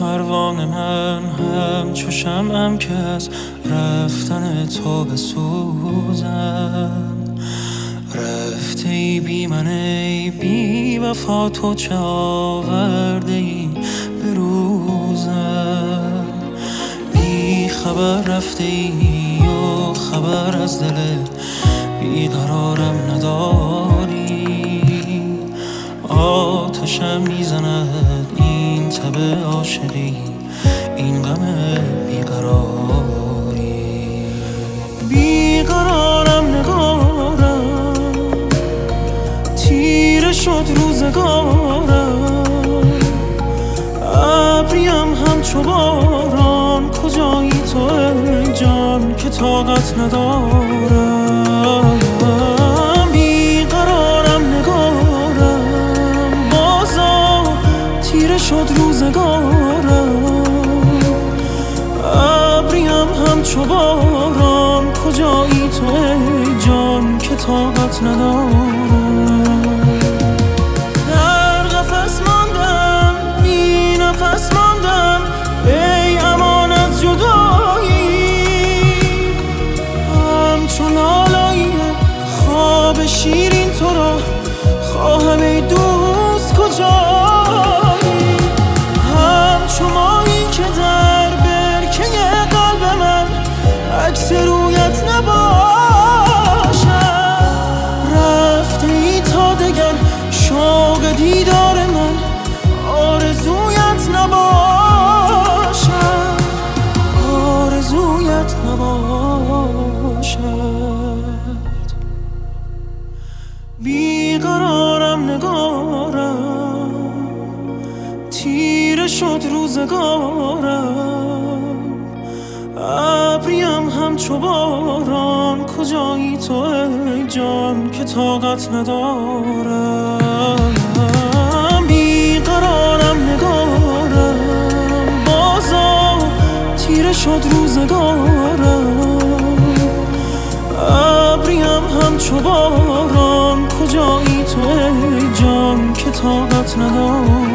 پروانه من هم چو شمعم که از رفتن تو بسوزم. رفته ای بی من ای بی وفا تو چه آورده ای به روزم بی خبر رفته ای و خبر از دل بیقرارم نداری آتشم می‌زند این تب عاشقی این غم بیقراری. بیقرارم نگارم تیره شد روزگارم. ابریم همچو باران کجایی تو جان که طاقت ندارم؟ شد روزگارم. ابریم همچو باران کجایی تو جان که طاقت ندارم؟ در قفس ماندم بی نفس ماندم ای امان از جدایی. همچون لالایی خواب شیرین تو را خواهم ای شوق دیدار من آرزویت نباشد. آرزویت نباشد. بیقرارم نگارم. تیره شد روزگارم. ابریم هم باران کجایی تو ای جان که طاقت ندارم بیقرارم نگارم بازا تیره شد روزگارم. ابریم هم باران کجایی تو ای جان که طاقت ندارم